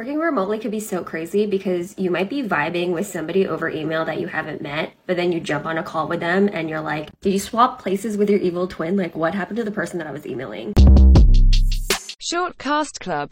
Working remotely could be so crazy because you might be vibing with somebody over email that you haven't met, but then you jump on a call with them and you're like, did you swap places with your evil twin? Like, what happened to the person that I was emailing? Shortcast Club